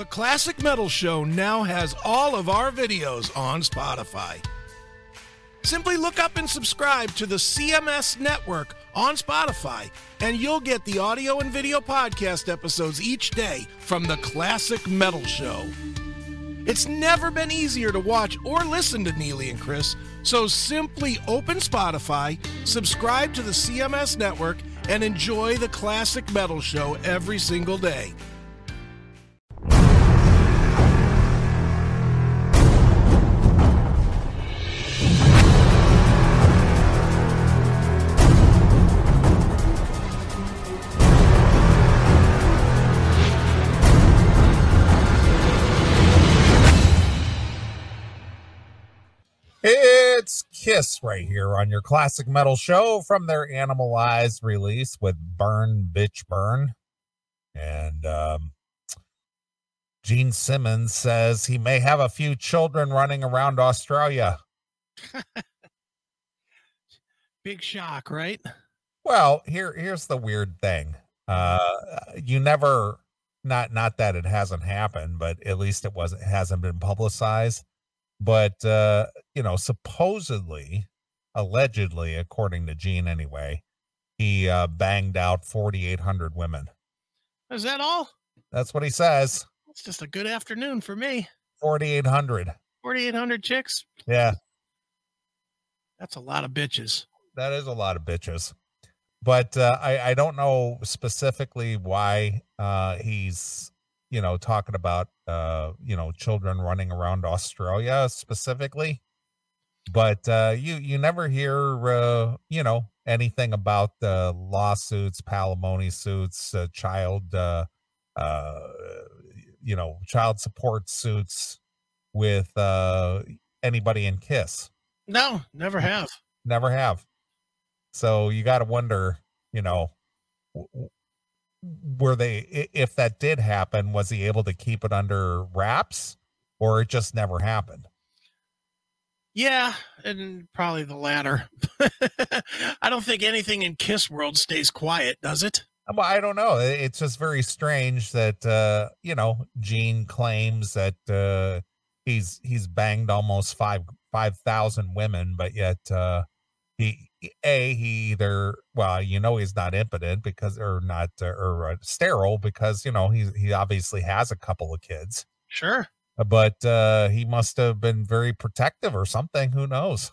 The Classic Metal Show now has all of our videos on Spotify. Simply look up and subscribe to the CMS network on Spotify, and you'll get the audio and video podcast episodes each day from the Classic Metal Show. It's never been easier to watch or listen to Neeley and Chris, so simply open Spotify, subscribe to the CMS network, and enjoy the Classic Metal Show every single day. Kiss right here on your classic metal show from their Animalized release with Burn Bitch Burn. And um, Gene Simmons says he may have a few children running around Australia. Big shock, right? Well, here here's the weird thing. Uh you never not not that it hasn't happened, but at least it wasn't hasn't been publicized but uh you know supposedly allegedly according to gene anyway he uh banged out 4800 women Is that all? that's what he says It's just a good afternoon for me. 4800 4,800 chicks. yeah That's a lot of bitches. that is a lot of bitches but uh i i don't know specifically why uh he's you know talking about uh you know children running around australia specifically. But uh you you never hear uh you know anything about the lawsuits palimony suits uh, child uh uh you know child support suits with uh anybody in kiss. No, never have. never have. So you got to wonder you know w- w- were they if that did happen was he able to keep it under wraps or it just never happened Yeah, and probably the latter. I don't think anything in Kiss World stays quiet, does it? well i don't know it's just very strange that uh you know gene claims that uh he's he's banged almost five five thousand women but yet uh he a he either well you know he's not impotent because or not uh, or uh, sterile because you know he he obviously has a couple of kids Sure. but uh he must have been very protective or something who knows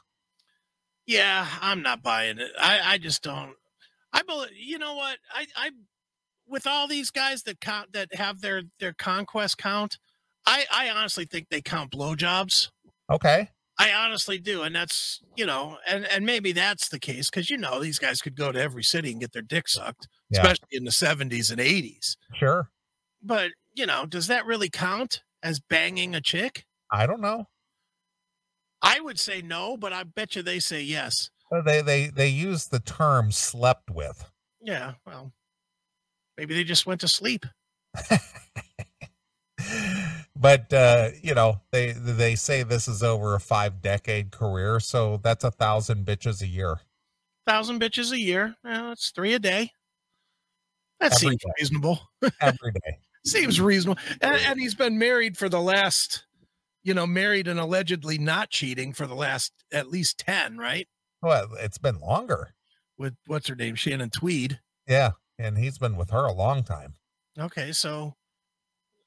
Yeah, I'm not buying it. I, I just don't. I believe. You know what? I, I, with all these guys that count that have their their conquest count, I, I honestly think they count blowjobs. okay I honestly do, and that's you know, and and maybe that's the case because you know these guys could go to every city and get their dick sucked, Yeah. especially in the 70s and 80s. sure But you know, does that really count as banging a chick? i don't know I would say no, but I bet you they say yes. Uh, they they they use the term slept with Yeah, well, maybe they just went to sleep. but uh you know they they say this is over a five decade career so that's a thousand bitches a year Thousand bitches a year. Well, that's three a day. That Every seems day. reasonable. every day seems reasonable. And, and he's been married for the last, you know, married and allegedly not cheating for the last at least 10, right? well it's been longer With what's her name? Shannon Tweed. yeah and he's been with her a long time Okay, so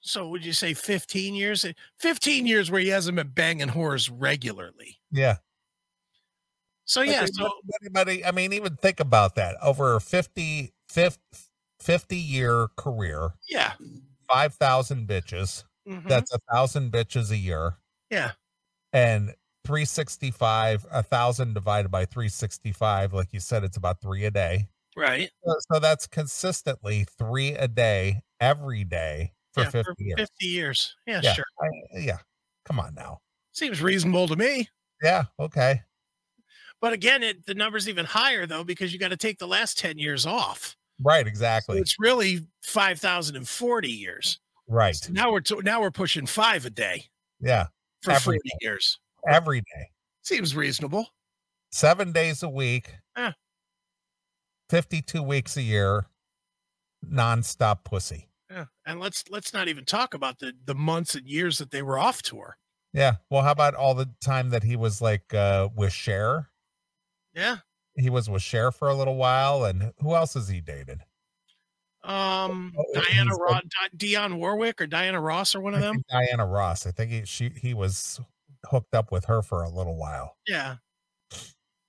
so would you say 15 years? 15 years where he hasn't been banging whores regularly. yeah So yeah, so anybody i mean even think about that over a 50 50, 50 year career yeah. 5000 bitches mhm, that's a thousand bitches a year yeah. and 365 a thousand divided by 365 like you said it's about three a day Right. So, so that's consistently three a day every day for yeah, 50 for years. 50 years. Yeah, Yeah. sure. I- yeah. Come on now. Seems reasonable to me. Yeah. Okay. But again, it the number's even higher though because you got to take the last 10 years off. Right. So Exactly. it's really 5,040 years. right. So now we're to, now we're pushing 5 a day Yeah. for Every 40 years. Every day, Seems reasonable. seven days a week, Yeah. 52 weeks a year, nonstop pussy. Yeah, and let's let's not even talk about the the months and years that they were off tour. Yeah. Well, how about all the time that he was like uh with Cher? Yeah. He was with Cher for a little while, and who else has he dated? Um, Oh, Diana he's Ross, Dionne Warwick or Diana Ross or one of them. Diana Ross. I think he she he was hooked up with her for a little while. Yeah.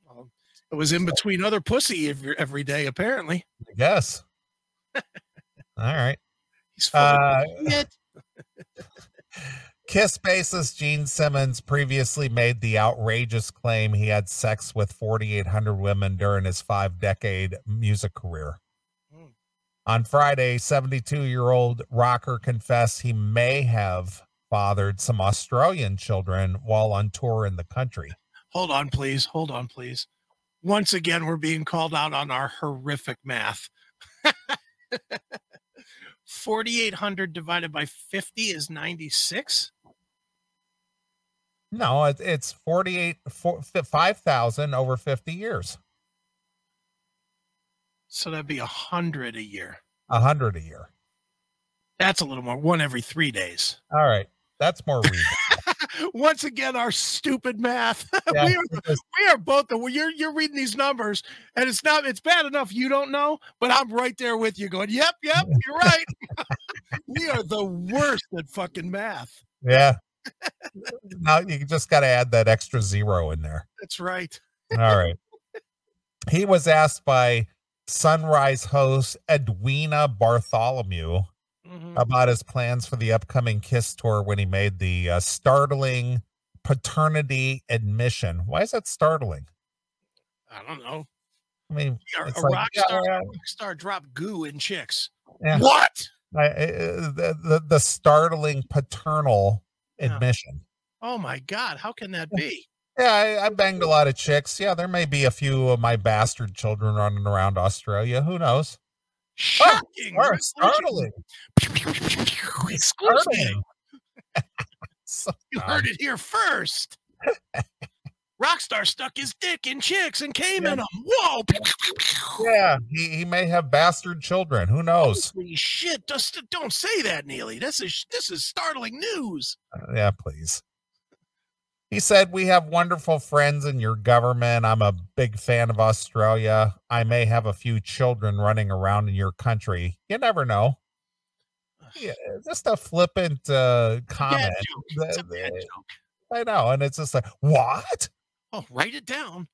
Well, it was in between other pussy every, every day, apparently. I guess. all right. He's full Uh, shit. Kiss bassist Gene Simmons previously made the outrageous claim he had sex with 4,800 women during his five decade music career. Hmm. On Friday, 72 year old rocker confessed he may have fathered some Australian children while on tour in the country. Hold on, please. Hold on, please. Once again, we're being called out on our horrific math. 4,800 divided by 50 is 96. No, it, it's 48, four- 5,000 over 50 years, So that'd be a 100 a year. A 100 a year. That's a little more. One every three days. All right. That's more reasonable. Once again, our stupid math. Yeah, we, are, we are both the you're you're reading these numbers, and it's not it's bad enough you don't know, but I'm right there with you, going, Yep, yep, you're right. we are the worst at fucking math. Yeah. now you just got to add that extra zero in there. That's right. All right. He was asked by Sunrise host Edwina Bartholomew Mhm. about his plans for the upcoming Kiss tour when he made the uh, startling paternity admission. Why is that startling? I don't know. I mean, A, a like, rock star, yeah. rock star dropped goo in chicks. Yeah. What? I, I- the, the the startling paternal Yeah. admission. Oh my god, how can that be? Yeah, I, I banged a lot of chicks. Yeah, there may be a few of my bastard children running around Australia. Who knows? Shocking. Or revelation. startling. Exclusive. So You heard it here first. Rockstar stuck his dick in chicks and came in them. Whoa! Yeah, he, he may have bastard children. Who knows? Holy shit! Just don't say that, Neeley. This is this is startling news. Uh, yeah, please. He said, We have wonderful friends in your government. I'm a big fan of Australia. I may have a few children running around in your country. You never know. Yeah, just a flippant uh, Bad comment. joke. It's a bad joke. I know. And it's just like, What? Oh, write it down.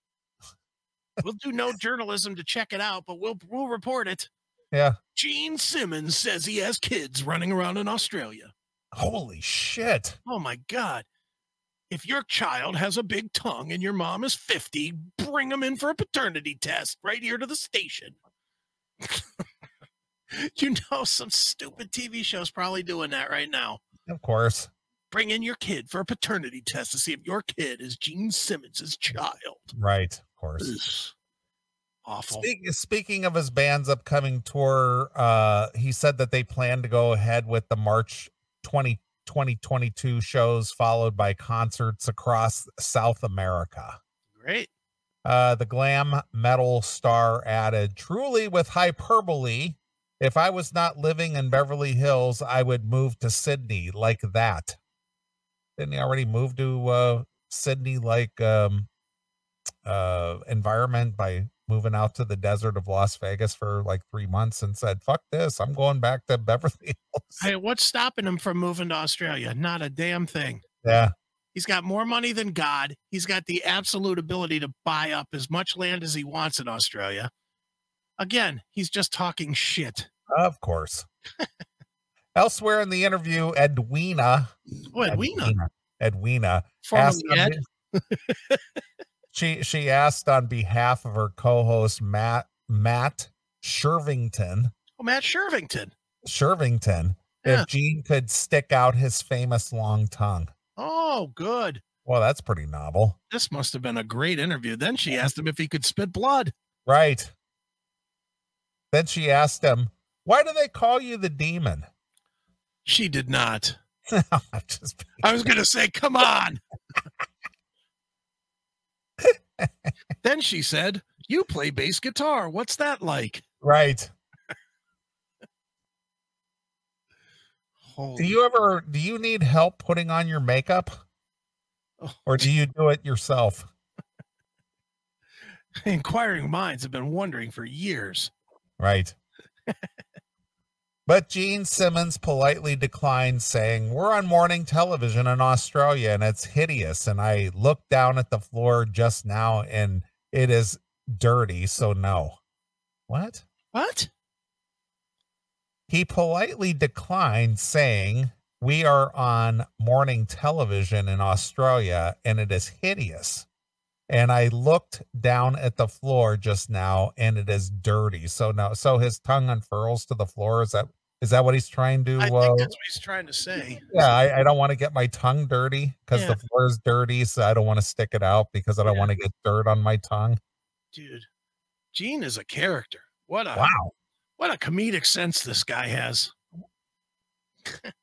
We'll do no journalism to check it out, but we'll we'll report it. Yeah. Gene Simmons says he has kids running around in Australia. Holy shit. Oh my God. If your child has a big tongue and your mom is 50, bring them in for a paternity test right here to the station. you know, some stupid TV show's probably doing that right now. Of course. Bring in your kid for a paternity test to see if your kid is Gene Simmons' child. Right. Of course. Ugh. Awful. Speak, speaking of his band's upcoming tour, uh, he said that they plan to go ahead with the March 20, 2022 shows, followed by concerts across South America. Great. Uh, the glam metal star added, truly with hyperbole, if I was not living in Beverly Hills, I would move to Sydney like that. Didn't he already move to uh, Sydney like um, uh, environment by moving out to the desert of Las Vegas for like three months and said, fuck this, I'm going back to Beverly Hills. Hey, what's stopping him from moving to Australia? Not a damn thing. Yeah, He's got more money than God. He's got the absolute ability to buy up as much land as he wants in Australia. Again, he's just talking shit. of course. Elsewhere in the interview, Edwina, Oh, Edwina, Edwina formerly on Ed. she she asked on behalf of her co-host Matt Matt Shirvington Oh, Matt Shirvington. Shirvington Yeah. if Gene could stick out his famous long tongue. Oh, good. Well, that's pretty novel, This must have been a great interview. Then she asked him if he could spit blood. right? Then she asked him, "Why do they call you the demon?" She did not. I was going to say, come on. then she said, You play bass guitar. What's that like? right. Do you ever do you need help putting on your makeup? Or do you do it yourself? inquiring minds have been wondering for years. Right. But Gene Simmons politely declined, saying, We're on morning television in Australia and it's hideous. And I looked down at the floor just now and it is dirty. So, no. What? What? He politely declined, saying, We are on morning television in Australia and it is hideous. And I looked down at the floor just now and it is dirty. So no. so his tongue unfurls to the floor. Is that is that what he's trying to? I Uh, think that's what he's trying to say. yeah, I, I don't want to get my tongue dirty because Yeah. the floor is dirty. So I don't want to stick it out because I don't Yeah. want to get dirt on my tongue. Dude, Gene is a character. What a Wow. what a comedic sense this guy has.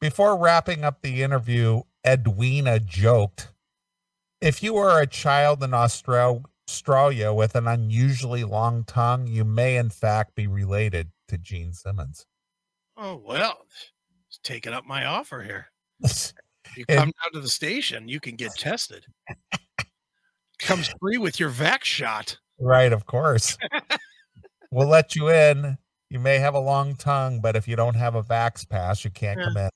Before wrapping up the interview, Edwina joked, If you are a child in Austral- Australia with an unusually long tongue, you may in fact be related to Gene Simmons. Oh well, taking up my offer here. You And- come down to the station, you can get tested. Comes free with your vax shot. right, of course. we'll let you in. You may have a long tongue, but if you don't have a vax pass, you can't Yeah. come in.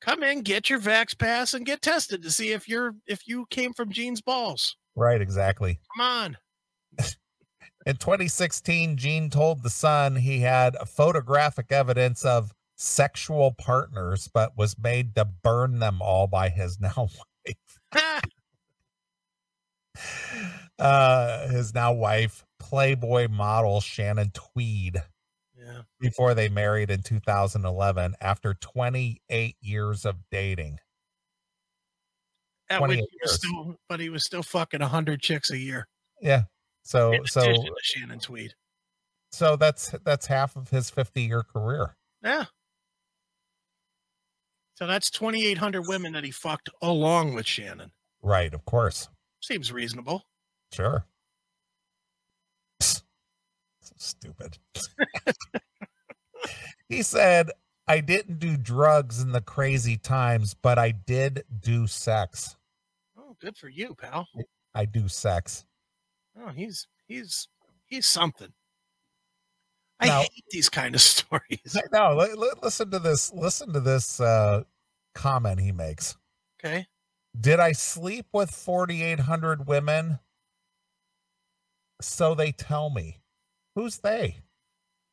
Come in, get your vax pass, and get tested to see if you're if you came from Gene's balls. Right, exactly. Come on. In 2016, Gene told The Sun he had photographic evidence of sexual partners, but was made to burn them all by his now wife. Uh, his now wife, Playboy model Shannon Tweed, yeah. before they married in 2011 after 28 years of dating. At which he was still, but he was still fucking hundred chicks a year. Yeah. So, In so, Shannon Tweed. so that's that's half of his 50 year career. Yeah. So that's 2,800 women that he fucked along with Shannon. Right. Of course. Seems reasonable. Sure. so stupid. he said, I didn't do drugs in the crazy times, but I did do sex. Oh, good for you, pal. I do sex. Oh, he's he's he's something. I Now- hate these kind of stories. No, li- li- listen to this. Listen to this uh, comment he makes. Okay. Did I sleep with 4,800 women? So they tell me. Who's they?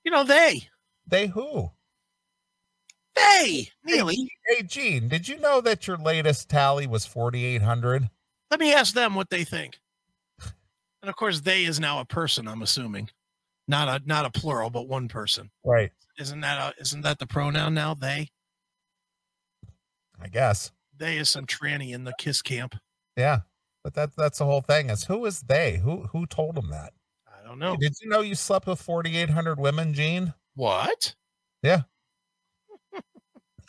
You know, they, They who? they, Neeley, Hey, Gene, did you know that your latest tally was 4,800? let me ask them what they think. And of course, they is now a person, I'm assuming. Not a not a plural, but one person. Right. Isn't that a, isn't that the pronoun now? They? I guess. They is some tranny in the kiss camp. Yeah. But that, that's the whole thing is who is they? Who who told him that? I don't know. Did you know you slept with 4,800 women, Gene? What? Yeah.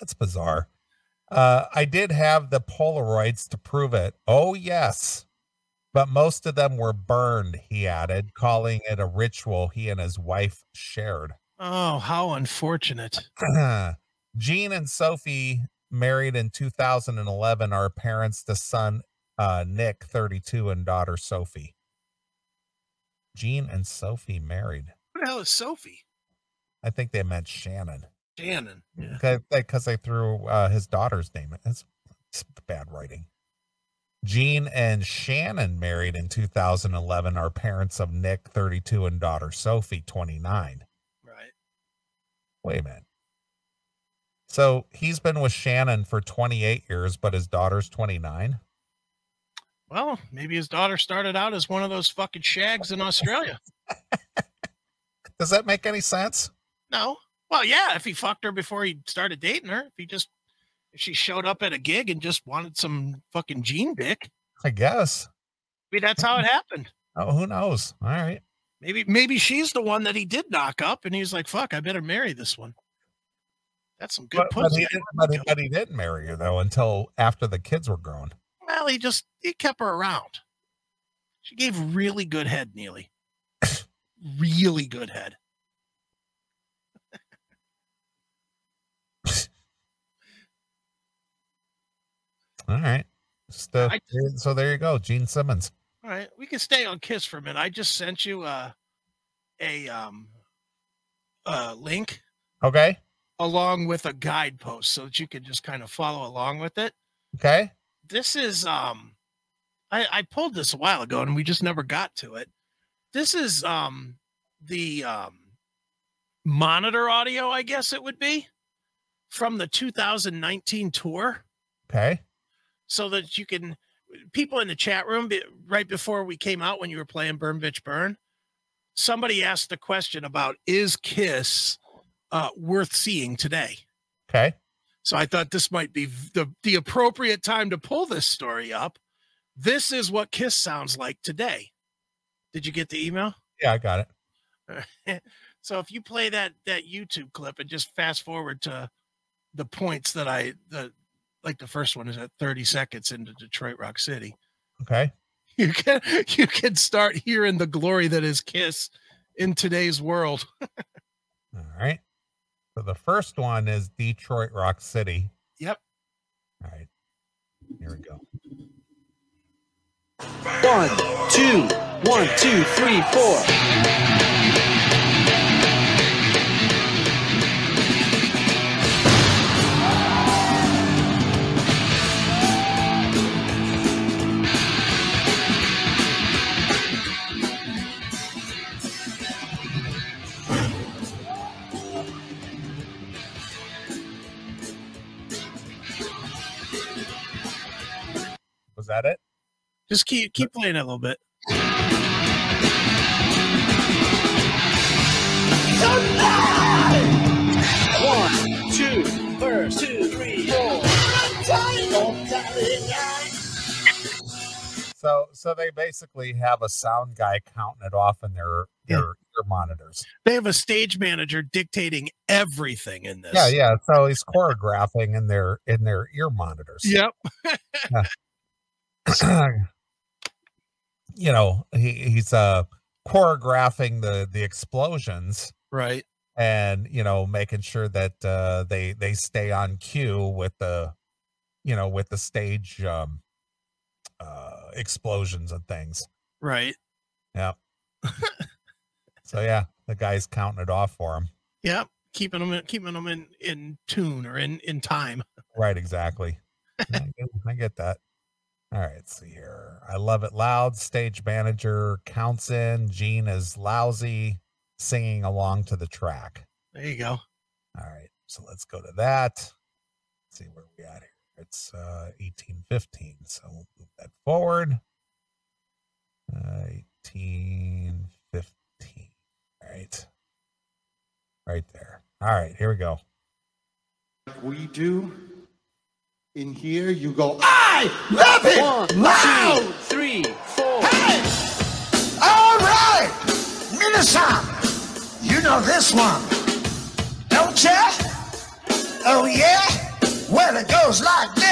that's bizarre. Uh, I did have the Polaroids to prove it. Oh, yes. But most of them were burned, he added, calling it a ritual he and his wife shared. Oh, how unfortunate. Gene and Sophie married in 2011 are parents to son uh, Nick, 32, and daughter Sophie. Gene and Sophie married. Who the hell is Sophie? I think they meant Shannon. Shannon. Yeah. because they threw uh, his daughter's name. it's bad writing. Gene and Shannon married in 2011 are parents of Nick, 32, and daughter Sophie, 29. Right. Wait a minute. So he's been with Shannon for 28 years, but his daughter's 29. Well, maybe his daughter started out as one of those fucking shags in Australia. Does that make any sense? No. Well, yeah, if he fucked her before he started dating her, if he just she showed up at a gig and just wanted some fucking gene dick, I guess. maybe that's how it happened. Oh, who knows? All right. Maybe maybe she's the one that he did knock up and he's like, fuck, I better marry this one. That's some good But, but, he didn't, but, he, but he didn't marry her, though, until after the kids were grown. Well, he just he kept her around. She gave really good head, Neeley. really good head. All right. I- so there you go, Gene Simmons. All right, we can stay on Kiss for a minute. I just sent you uh, a um, a link Okay. along with a guidepost so that you can just kind of follow along with it. Okay. This is um, I, I pulled this a while ago and we just never got to it. This is um the um monitor audio, I guess it would be from the 2019 tour. Okay. So that you can people in the chat room right before we came out when you were playing burn bitch burn somebody asked the question about is kiss uh, worth seeing today Okay. so i thought this might be the, the appropriate time to pull this story up this is what kiss sounds like today did you get the email Yeah, I got it. so if you play that that youtube clip and just fast forward to the points that i the like the first one is at 30 seconds into detroit rock city Okay. you can you can start hearing the glory that is kiss in today's world All right. So the first one is Detroit Rock City. Yep. All right. Here we go. One, two, one, two, three, four. Was that it? just keep keep playing it a little bit One, two, first, two, three, four. So so they basically have a sound guy counting it off in their Yeah. their ear monitors. they have a stage manager dictating everything in this Yeah, yeah. So he's choreographing in their in their ear monitors. yep you know, he he's uh choreographing the the explosions right. and you know making sure that uh they they stay on cue with the you know with the stage um uh explosions and things. Right. Yeah so yeah the guy's counting it off for him. Yep. Keeping them in keeping them in in tune or in in time. Right exactly. I, get, I get that all right let's see here i love it loud stage manager counts in gene is lousy singing along to the track there you go All right, so let's go to that. Let's see where we at here. It's uh 1815. So we'll move that forward. Uh 1815. All right. Right there. All right, here we go. we do in here, you go, I love it One, loud. two, three, four. Hey! All right, Minnesota, you know this one, don't ya? Oh yeah? Well, it goes like this.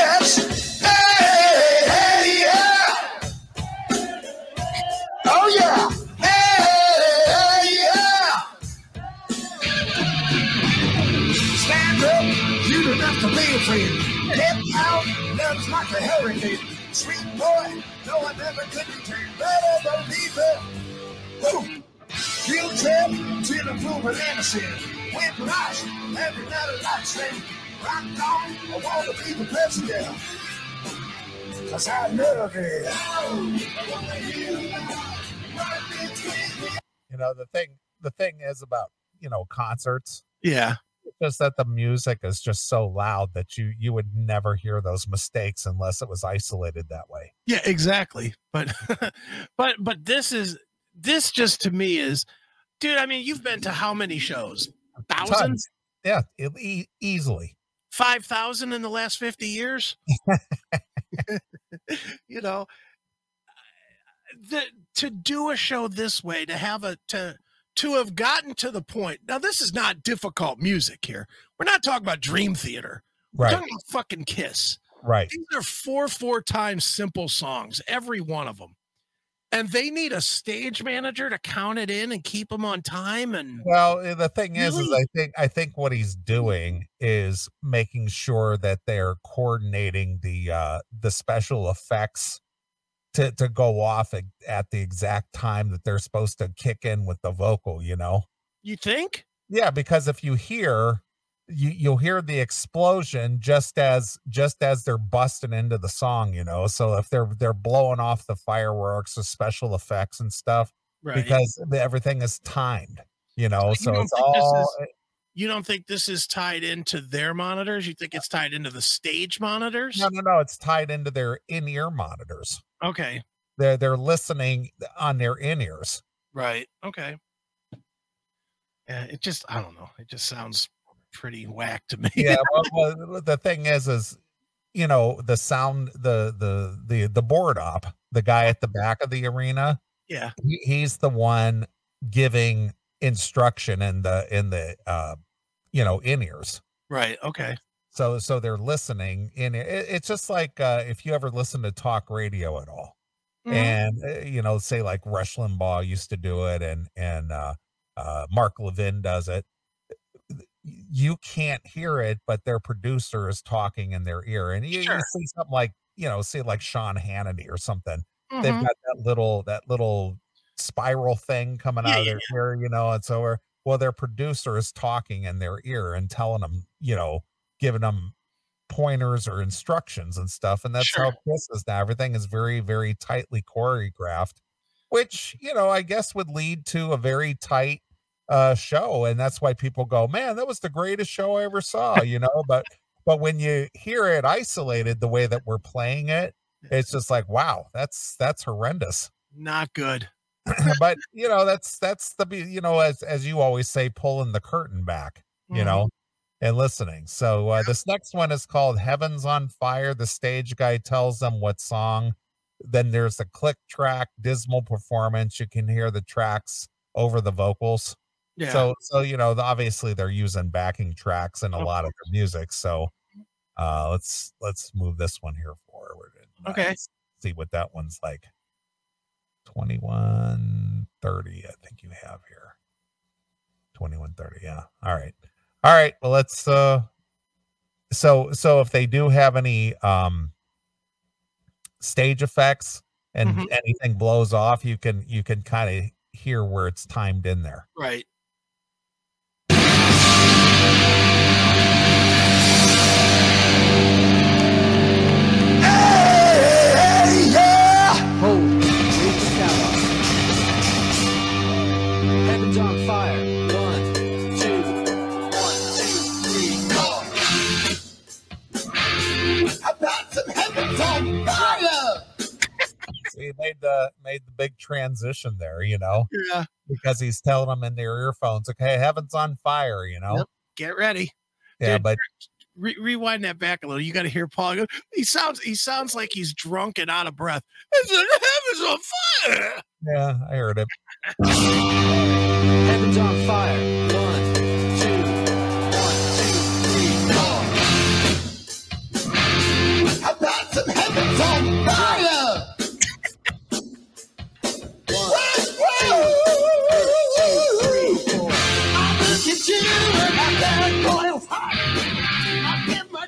Cause I love it. You know, the thing the thing is about, you know, concerts, yeah it's just that the music is just so loud that you you would never hear those mistakes unless it was isolated that way. Yeah, exactly. But but but this is this just to me is dude, I mean, you've been to how many shows? Thousands? Tons. Yeah, e- easily. 5,000 in the last 50 years? you know, the, to do a show this way, to have a to to have gotten to the point. Now this is not difficult music here. We're not talking about Dream Theater. We're Right. talking about fucking Kiss. Right. These are four four times simple songs, every one of them. And they need a stage manager to count it in and keep them on time. And Well, eh, the thing is, is I think I think what he's doing is making sure that they're coordinating the uh the special effects to to go off at, at the exact time that they're supposed to kick in with the vocal, you know. you think? Yeah, because if you hear you you'll hear the explosion just as just as they're busting into the song, you know. So if they're they're blowing off the fireworks, the special effects and stuff, Right. because everything is timed, you know. you So, it's all is- you don't think this is tied into their monitors? You think it's tied into the stage monitors? no, no, no. It's tied into their in-ear monitors. Okay. They're they're listening on their in-ears. Right. Okay. Yeah, it just I don't know. It just sounds pretty whack to me. Yeah. well, well, the thing is, is you know the sound, the the the the board op, the guy at the back of the arena. yeah. he, he's the one giving instruction in the in the uh you know in ears Right. Okay. so so they're listening in it, it's just like uh if you ever listen to talk radio at all Mhm. and uh, you know say like rush limbaugh used to do it and and uh uh mark levin does it you can't hear it but their producer is talking in their ear and you, you see something like you know say like sean hannity or something they've Mhm. got that little that little spiral thing coming Yeah, out of yeah, their ear, you know, and so we're well, their producer is talking in their ear and telling them, you know, giving them pointers or instructions and stuff. And that's how this is now. Everything is very, very tightly choreographed, which, you know, I guess would lead to a very tight uh show. And that's why people go, Man, that was the greatest show I ever saw, you know, but but when you hear it isolated the way that we're playing it, it's just like, wow, that's that's horrendous. Not good. but you know, that's that's the you know, as as you always say, pulling the curtain back, you Mhm. know, and listening. So uh, this next one is called Heaven's on Fire. The stage guy tells them what song. Then there's a click track, dismal performance. You can hear the tracks over the vocals. Yeah. So so you know, obviously they're using backing tracks in a Of lot of their music. So uh let's let's move this one here forward and uh, Okay. see what that one's like. 2130, I think you have here. 2130, yeah. All right. All right. Well, let's uh so so if they do have any um stage effects and Mhm. anything blows off, you can you can kind of hear where it's timed in there. right. Big transition there, you know, Yeah. because he's telling them in their earphones, okay, heaven's on fire, you know. Yep. Get ready. Yeah, Dude, but Re- rewind that back a little. You got to hear Paul. Go, he sounds. He sounds like he's drunk and out of breath. It's the heavens on fire. yeah, I heard it. Heaven's on fire. One, two, one, two, three, four. I got some heavens on fire!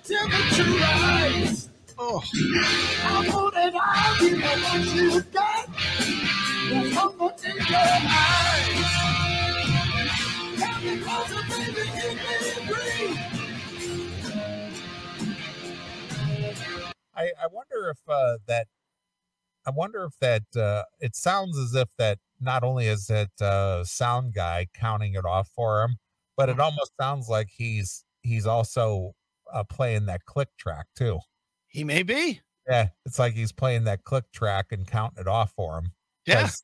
Temperature rise. Oh, I want all, you got. There's in your eyes. Me closer, baby, give me breathe. I, I wonder if uh, that I wonder if that uh, it sounds as if that not only is it uh, sound guy counting it off for him, but it almost sounds like he's he's also uh, playing that click track too. he may be. Yeah, it's like he's playing that click track and counting it off for him. Yeah. 'Cause-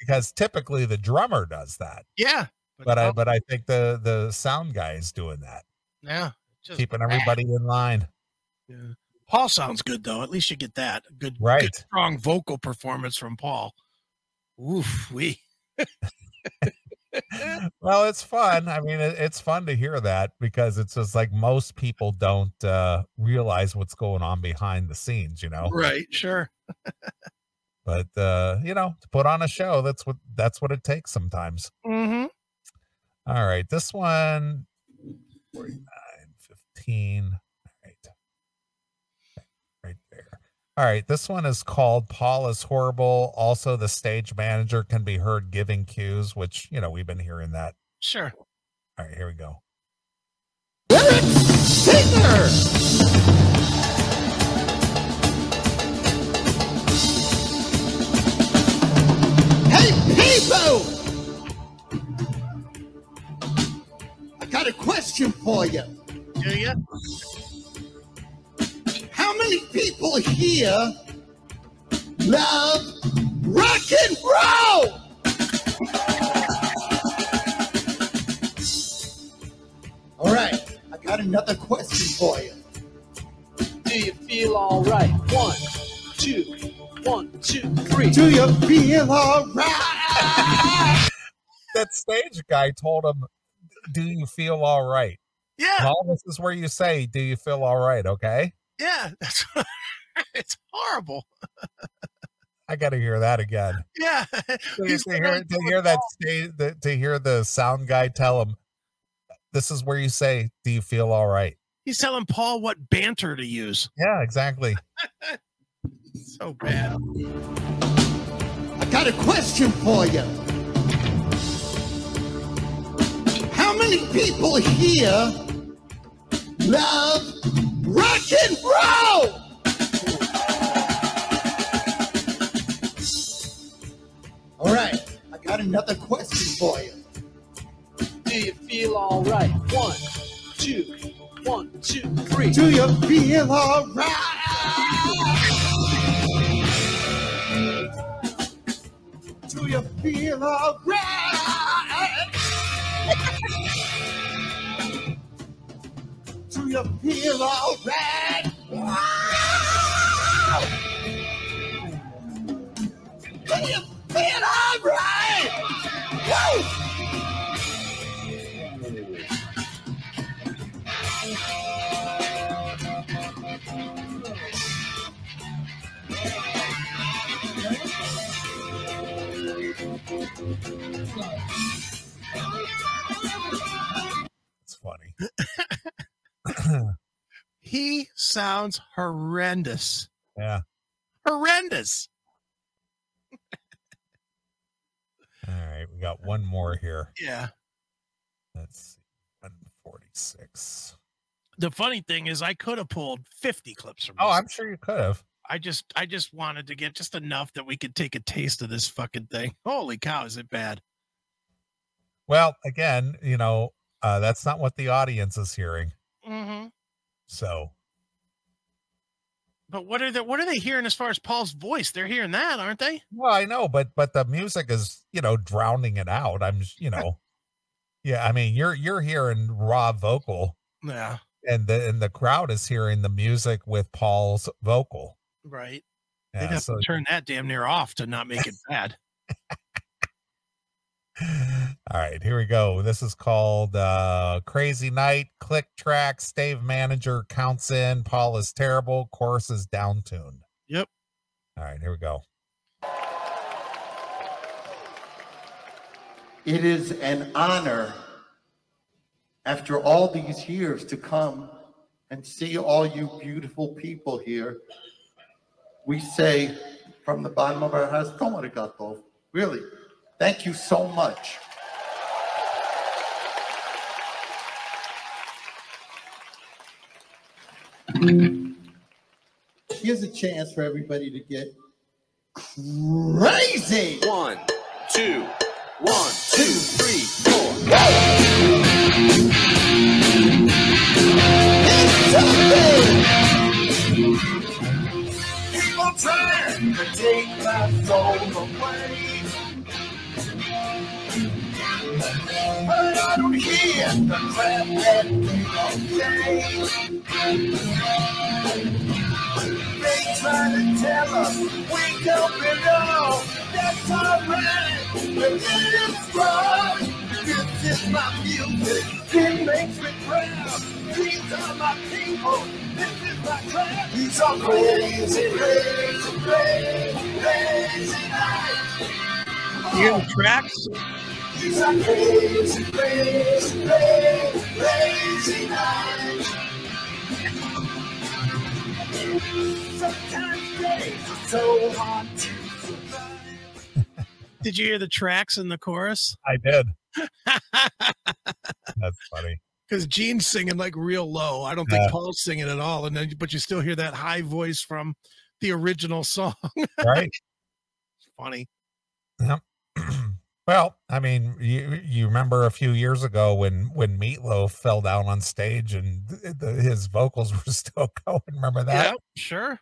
because typically the drummer does that, Yeah. but I no, but I think the the sound guy is doing that, yeah. Just keeping everybody in line. Yeah. Paul sounds good though. At least you get that good, Right. good strong vocal performance from Paul. Oof, we. well it's fun i mean it, it's fun to hear that because it's just like most people don't uh realize what's going on behind the scenes you know Right. Sure. but uh, you know, to put on a show, that's what that's what it takes sometimes. Mm-hmm. All right, this one 49, 15. All right. Right there. All right, this one is called Paul is Horrible. Also, the stage manager can be heard giving cues, which, you know, we've been hearing that. Sure. All right, here we go. Hey, people! I got a question for you. Do you? How many people here love rock and roll? All right, I got another question for you. Do you feel alright? One, two, one, two, three. Do you feel all right? That stage guy told him, Do you feel all right? Yeah. Paul, this is where you say, Do you feel all right? Okay. Yeah. That's it's horrible. I got to hear that again. Yeah. to, He's to hear, to hear that Paul- stage, the, to hear the sound guy tell him, "This is where you say, do you feel all right?" He's telling Paul what banter to use. Yeah, exactly. So bad. I got a question for you. How many people here love rock and roll? All right, I got another question for you. Do you feel alright? One, two, one, two, three. Do you feel all right? Do you feel all right? You feel all right? Wow! He sounds horrendous. Yeah. Horrendous. All right, we got one more here. Yeah. Let's see, one forty-six. The funny thing is I could have pulled 50 clips from Oh, this. I'm sure you could have. I just I just wanted to get just enough that we could take a taste of this fucking thing. Holy cow, is it bad? Well, again, you know, uh, that's not what the audience is hearing. Mm-hmm. So, But what are they what are they hearing as far as Paul's voice? They're hearing that, aren't they? well, I know, but but the music is, you know, drowning it out. I'm, you know, yeah. I mean, you're you're hearing raw vocal, Yeah. and the and the crowd is hearing the music with Paul's vocal. Right. They'd have so to turn that damn near off to not make it bad. All right, here we go. This is called uh Crazy Night. Click track, stave manager counts in. Paul is terrible. Chorus is down tuned. Yep. All right, here we go. It is an honor after all these years to come and see all you beautiful people here. We say from the bottom of our hearts, domo arigato. Really, thank you so much. Here's a chance for everybody to get crazy. One, two, one, two, three, four. People trying to take my soul away. But I don't hear the crap that. They try to tell us we don't belong. That's alright. But it's wrong. This is my music. It makes me proud. These are my people. This is It's a crazy, crazy, crazy, crazy night. You tracks? It's a crazy, crazy, crazy, crazy night. Sometimes days are so hard to survive. Did you hear the tracks in the chorus? I did. That's funny. Because Gene's singing like real low. I don't think Yeah. Paul's singing at all. And then, but you still hear that high voice from the original song. Right. Funny. Well, I mean, you you remember a few years ago when when Meatloaf fell down on stage and th- his vocals were still going. Remember that? Yeah, sure.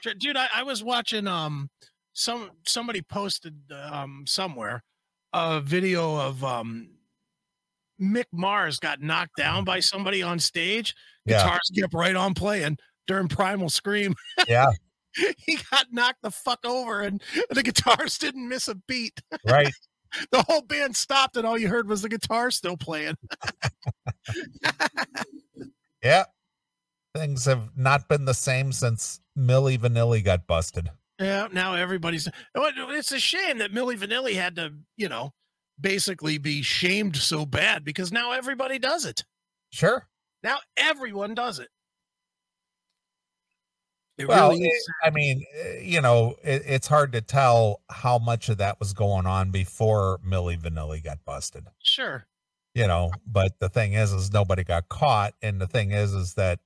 Sure, Dude, I, I was watching um some somebody posted um somewhere a video of um Mick Mars got knocked down by somebody on stage. Yeah. Guitars kept right on playing during Primal Scream. Yeah. he got knocked the fuck over and the guitars didn't miss a beat. Right. The whole band stopped and all you heard was the guitar still playing. Yeah. Things have not been the same since Milli Vanilli got busted. Yeah, now everybody's. It's a shame that Milli Vanilli had to, you know, basically be shamed so bad because now everybody does it. Sure. Now everyone does it. It Well, really it-. I mean, eh, you know, it, it's hard to tell how much of that was going on before Milli Vanilli got busted. Sure. you know but the thing is is nobody got caught and the thing is is that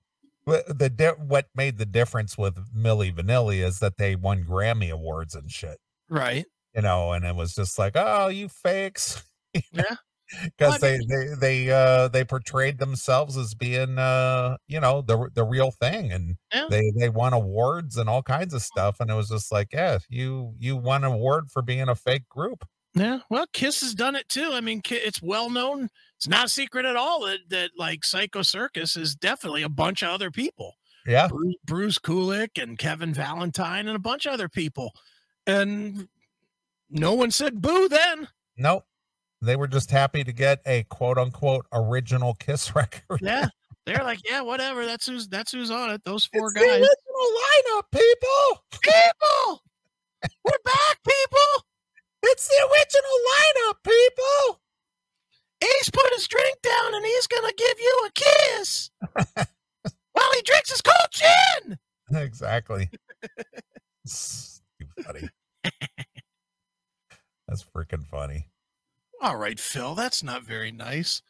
the di- what made the difference with Milli Vanilli is that they won Grammy awards and shit Right. you know and it was just like oh you fakes Yeah. Because they, they they uh they portrayed themselves as being uh you know the the real thing and Yeah. they they won awards and all kinds of stuff and it was just like yeah you you won an award for being a fake group Yeah. Well, Kiss has done it too. I mean, it's well known. It's not a secret at all that, that like Psycho Circus is definitely a bunch of other people. yeah Bruce, Bruce Kulick and Kevin Valentine and a bunch of other people. And no one said boo then. Nope. They were just happy to get a quote unquote original Kiss record. Yeah. They're like, yeah, whatever. That's who's that's who's on it. Those four It's the guys. original lineup, people. People, we're back, people. It's the original lineup, people. Ace put his drink down and he's gonna give you a kiss while he drinks his cold gin. Exactly. Funny. That's freaking funny. All right, Phil, that's not very nice.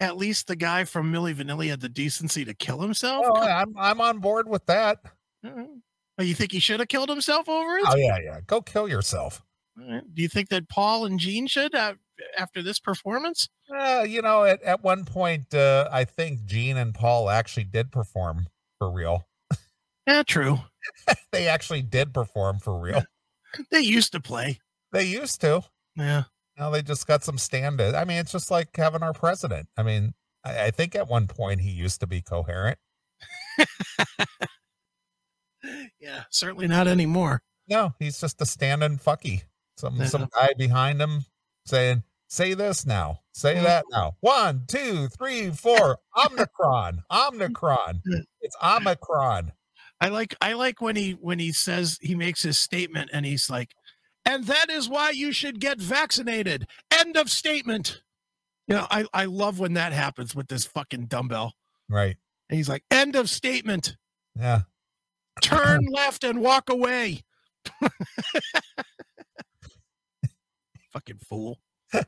At least the guy from Milli Vanilli had the decency to kill himself. Oh, I'm I'm on board with that. Mhm. Oh, you think he should have killed himself over it? Oh yeah, yeah. Go kill yourself. Right. Do you think that Paul and Gene should uh, after this performance? Uh, you know, at, at one point, uh, I think Gene and Paul actually did perform for real. Yeah, true. They actually did perform for real. They used to play. They used to. Yeah. Now they just got some stand I mean, it's just like having our president. I mean, I, I think at one point he used to be coherent. Yeah, certainly not anymore. No, he's just a stand-in fucky. Some some guy behind him saying, "Say this now, say Mhm. that now." One, two, three, four. Omicron, Omicron. It's Omicron. I like I like when he when he says he makes his statement and he's like, and that is why you should get vaccinated. End of statement. You know, I, I love when that happens with this fucking dumbbell. Right? And he's like, end of statement. Yeah. Turn left and walk away. fucking fool.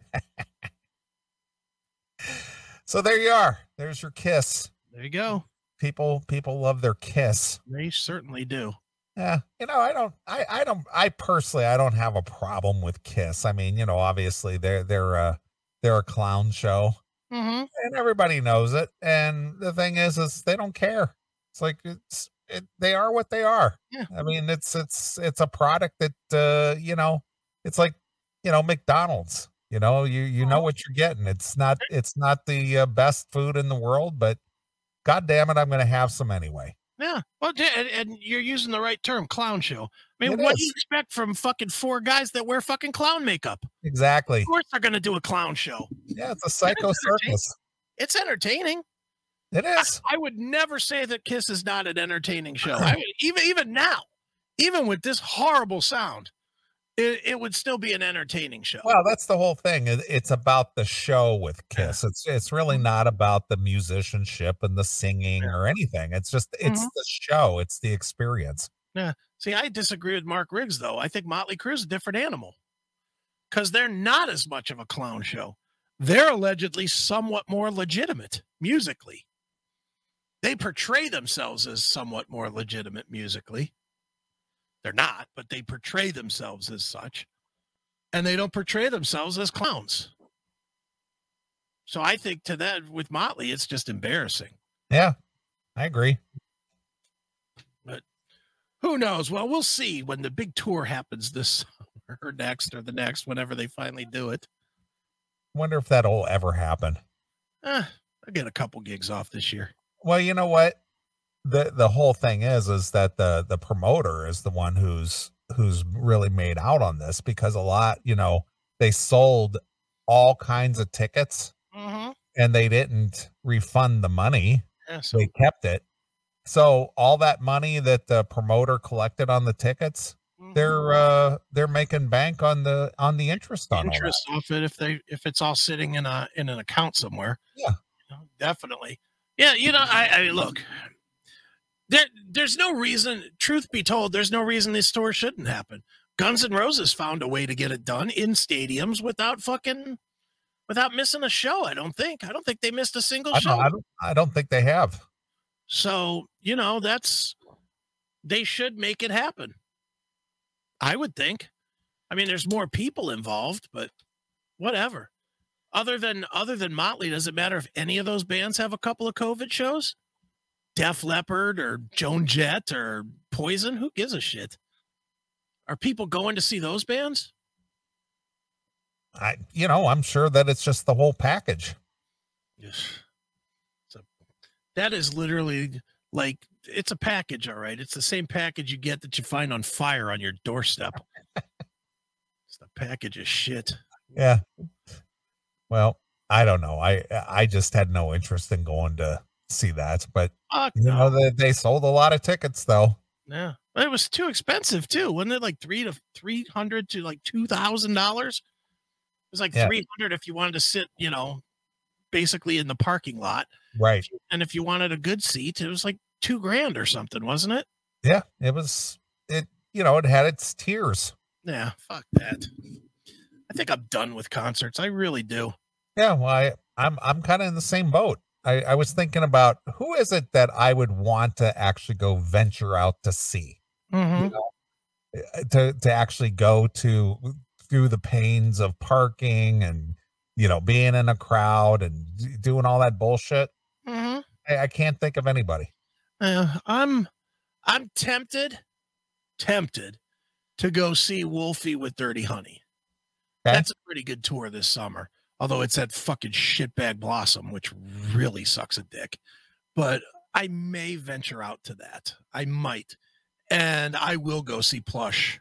So there you are. There's your kiss. There you go. People people love their kiss. They certainly do. Yeah, you know, I don't, I, I don't, I personally, I don't have a problem with Kiss. I mean, you know, obviously they're they're a they're a clown show, Mm-hmm. and everybody knows it. And the thing is, is they don't care. It's like it's it, they are what they are. Yeah. I mean, it's it's it's a product that uh, you know, it's like you know McDonald's. You know, you you know what you're getting. It's not it's not the uh, best food in the world, but God damn it, I'm going to have some anyway. Yeah. Well, and, and you're using the right term, clown show. I mean, It what do you expect from fucking four guys that wear fucking clown makeup? Exactly. Of course they're gonna do a clown show. Yeah, it's a psycho entertaining. circus. It's entertaining. It is. I would never say that Kiss is not an entertaining show. I mean, even even now, even with this horrible sound, it, it would still be an entertaining show. Well, that's the whole thing. It- It's about the show with Kiss. It's it's really not about the musicianship and the singing or anything. It's just it's Mhm. the show. It's the experience. Yeah. See, I disagree with Mark Riggs though. I think Motley Crue is a different animal because they're not as much of a clown show. They're allegedly somewhat more legitimate musically. They portray themselves as somewhat more legitimate musically. They're not, but they portray themselves as such. And they don't portray themselves as clowns. So I think to that with Motley, it's just embarrassing. Yeah, I agree. But who knows? Well, we'll see when the big tour happens this summer or next or the next, whenever they finally do it. Wonder if that'll ever happen. Eh, I'll get a couple gigs off this year. Well, you know what? The the whole thing is is that the the promoter is the one who's who's really made out on this because a lot, you know, they sold all kinds of tickets Mm-hmm. and they didn't refund the money. Yeah, so They kept it. So all that money that the promoter collected on the tickets, mhm. they're uh they're making bank on the on the interest on interest off it if they if it's all sitting in a in an account somewhere. Yeah. You know, definitely. Yeah, you know, I, I look. There, there's no reason. Truth be told, there's no reason this tour shouldn't happen. Guns N' Roses found a way to get it done in stadiums without fucking, without missing a show. I don't think. I don't think they missed a single I show. I don't I don't think they have. So, you know, that's they should make it happen. I would think. I mean, there's more people involved, but whatever. Other than other than Motley, does it matter if any of those bands have a couple of COVID shows? Def Leppard or Joan Jett or Poison? Who gives a shit? Are people going to see those bands? I you know, I'm sure that it's just the whole package. Yes. So that is literally like it's a package, all right. It's the same package you get that you find on fire on your doorstep. it's the package of shit. Yeah. Well, I don't know. I I just had no interest in going to see that, but Fuck you no. know they, they sold a lot of tickets though. Yeah. But it was too expensive too. Wasn't it like three to three hundred to like two thousand dollars? It was like Yeah. three hundred if you wanted to sit, you know, basically in the parking lot. Right. And if you wanted a good seat, it was like two grand or something, wasn't it? Yeah, it was it you know, it had its tears. Yeah, fuck that. I think I'm done with concerts. I really do. Yeah, well, I, I'm I'm kind of in the same boat. I, I was thinking about who is it that I would want to actually go venture out to see, Mhm. uh, to to actually go to through the pains of parking and you know being in a crowd and doing all that bullshit. Mm-hmm. I, I can't think of anybody. Uh, I'm I'm tempted, tempted to go see Wolfie with Dirty Honey. Okay. That's a pretty good tour this summer. Although it's that fucking shitbag Blossom, which really sucks a dick. But I may venture out to that. I might, and I will go see Plush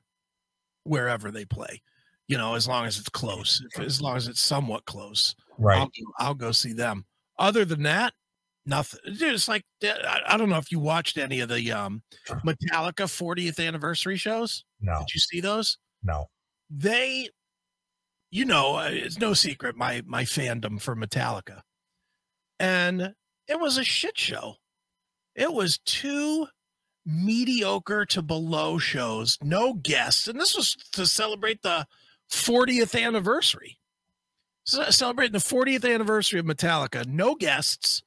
wherever they play. You know, as long as it's close, if, as long as it's somewhat close. Right. I'll, go- I'll go see them. Other than that, nothing. Dude, it's like I, I don't know if you watched any of the um Metallica 40th anniversary shows. No, Did you see those? no. They, you know, uh, it's no secret my my fandom for Metallica, and it was a shit show. It was two mediocre to below shows, no guests, and this was to celebrate the 40th anniversary. Celebrating the 40th anniversary of Metallica, no guests,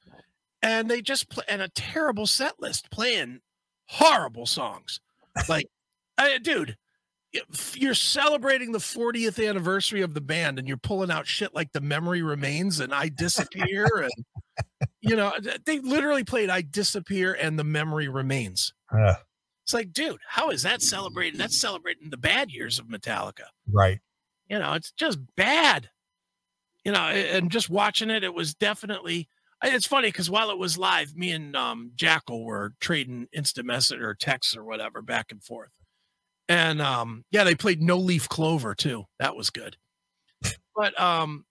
and they just play and a terrible set list playing horrible songs. Like, I, dude, you're celebrating the 40th anniversary of the band and you're pulling out shit like the memory remains and I disappear and you know they literally played I disappear and the memory remains. Uh, It's like, dude, how is that celebrating? That's celebrating the bad years of Metallica. right. You know, it's just bad. You know, and just watching it, it was definitely. It's funny because while it was live, me and um, Jackal were trading instant message or texts or whatever back and forth. And um, yeah, they played No Leaf Clover too. That was good. But um,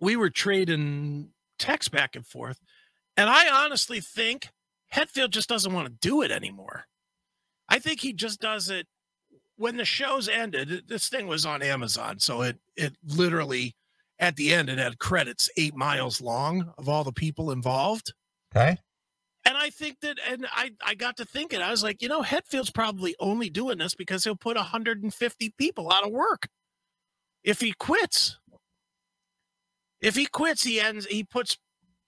we were trading texts back and forth, And I honestly think Hetfield just doesn't want to do it anymore. I think he just does it when the shows ended. This thing was on Amazon, so it it literally at the end it had credits eight miles long of all the people involved. Okay. And I think that, and I, I got to thinking, I was like, you know, Hetfield's probably only doing this because he'll put 150 people out of work if he quits. If he quits, he ends, he puts,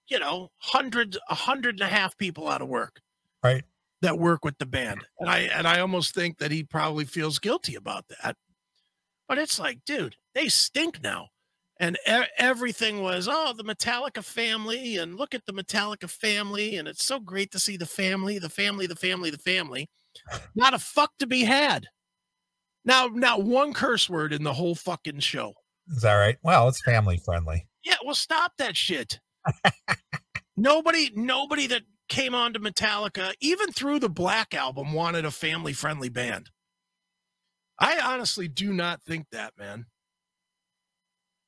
you know, hundreds, a hundred and a half people out of work Right. that work with the band. And I, and I almost think that he probably feels guilty about that. But it's like, dude, they stink now and e- everything was oh the metallica family and look at the metallica family and it's so great to see the family the family the family the family. Not a fuck to be had. Now not one curse word in the whole fucking show. Is that right? Well, it's family friendly. yeah well stop that shit. Nobody nobody that came on to metallica even through the black album wanted a family friendly band. I honestly do not think that man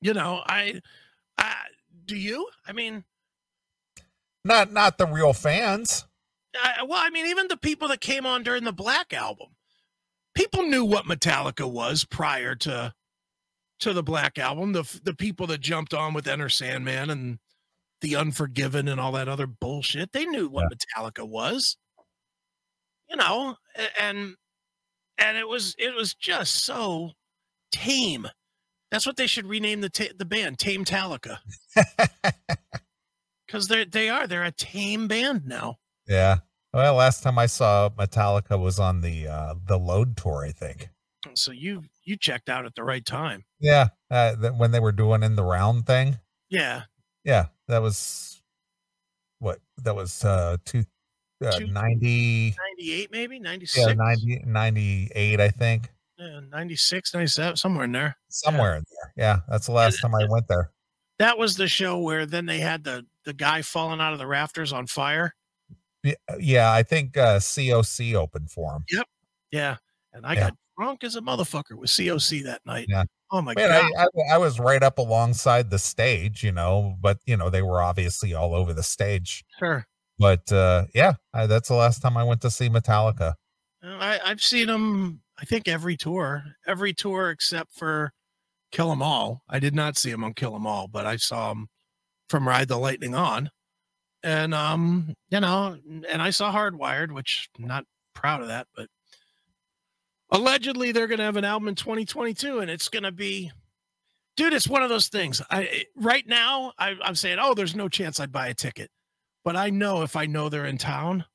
you know i i do you? I mean Not not the real fans. I, well i mean even the people that came on during the black album. People knew what metallica was prior to to the black album the the people that jumped on with enter sandman and the unforgiven and all that other bullshit. They knew what metallica was. You know and and it was it was just so tame that's what they should rename the ta- the band tame talica. Because they they are they're a tame band now. Yeah. Well, last time I saw Metallica was on the uh the Load tour, I think. so you you checked out at the right time. Yeah, uh, th- when they were doing in the round thing. yeah. Yeah, that was what that was uh two uh, Two- 90 98 maybe? 96 yeah 90 98 I think yeah, 96 97 somewhere in there somewhere in there. Yeah, that's the last time I went there. that was the show where then they had the the guy falling out of the rafters on fire Yeah, Yeah, I think uh COC opened for him. Yep. Yeah and i Yeah. got drunk as a motherfucker with coc that night Yeah. oh my Man, god I, I I was right up alongside the stage, you know, but you know they were obviously all over the stage. sure But uh yeah, I, that's the last time I went to see Metallica. I, I've seen them. I think every tour, every tour except for Kill 'Em All. I did not see them on Kill 'Em All, but I saw them from Ride the Lightning on, and um, you know, and I saw Hardwired, which I'm not proud of that, but allegedly they're going to have an album in 2022, and it's going to be, dude, it's one of those things. I right now I, I'm saying, oh, there's no chance I'd buy a ticket, but I know if I know they're in town,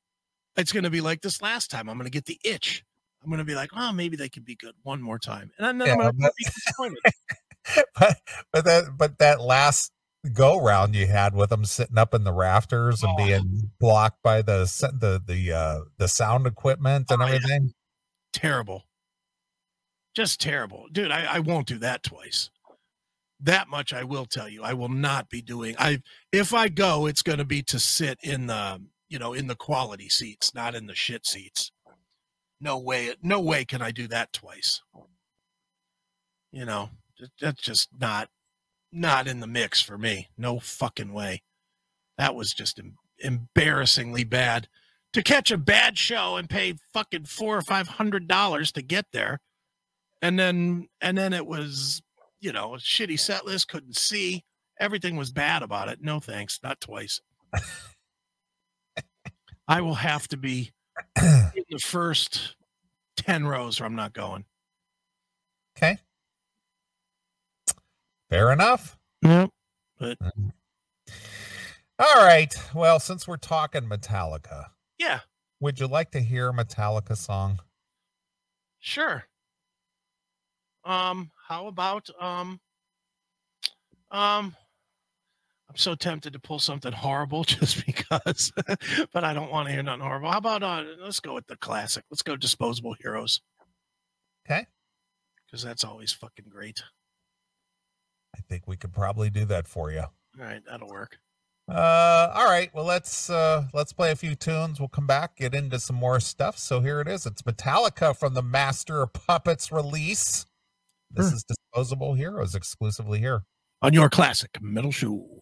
it's going to be like this last time. I'm going to get the itch. I'm going to be like, oh, maybe they could be good one more time, and then I'm Yeah, going to but- be disappointed. but but that but that last go round you had with them sitting up in the rafters and Oh. being blocked by the the the uh the sound equipment and Oh, yeah. everything. terrible. Just terrible. Dude, I, I won't do that twice. That much I will tell you. I will not be doing I if I go, it's gonna be to sit in the you know in the quality seats, not in the shit seats. No way no way can I do that twice. You know, that's just not not in the mix for me. No fucking way. That was just em- embarrassingly bad to catch a bad show and pay fucking four or five hundred dollars to get there and then and then it was you know a shitty set list couldn't see everything was bad about it no thanks not twice i will have to be in the first 10 rows or i'm not going Okay. Fair enough. Yep. But... All right. Well, since we're talking Metallica, yeah would you like to hear a Metallica song? sure um how about um um i'm so tempted to pull something horrible just because but i don't want to hear nothing horrible how about uh let's go with the classic let's go disposable heroes Okay. because that's always fucking great I think we could probably do that for you. all right that'll work Uh, all right. Well, let's uh let's play a few tunes. We'll come back, get into some more stuff. So here it is. It's Metallica from the Master of Puppets release. This Sure. is Disposable Heroes exclusively here. on your classic metal show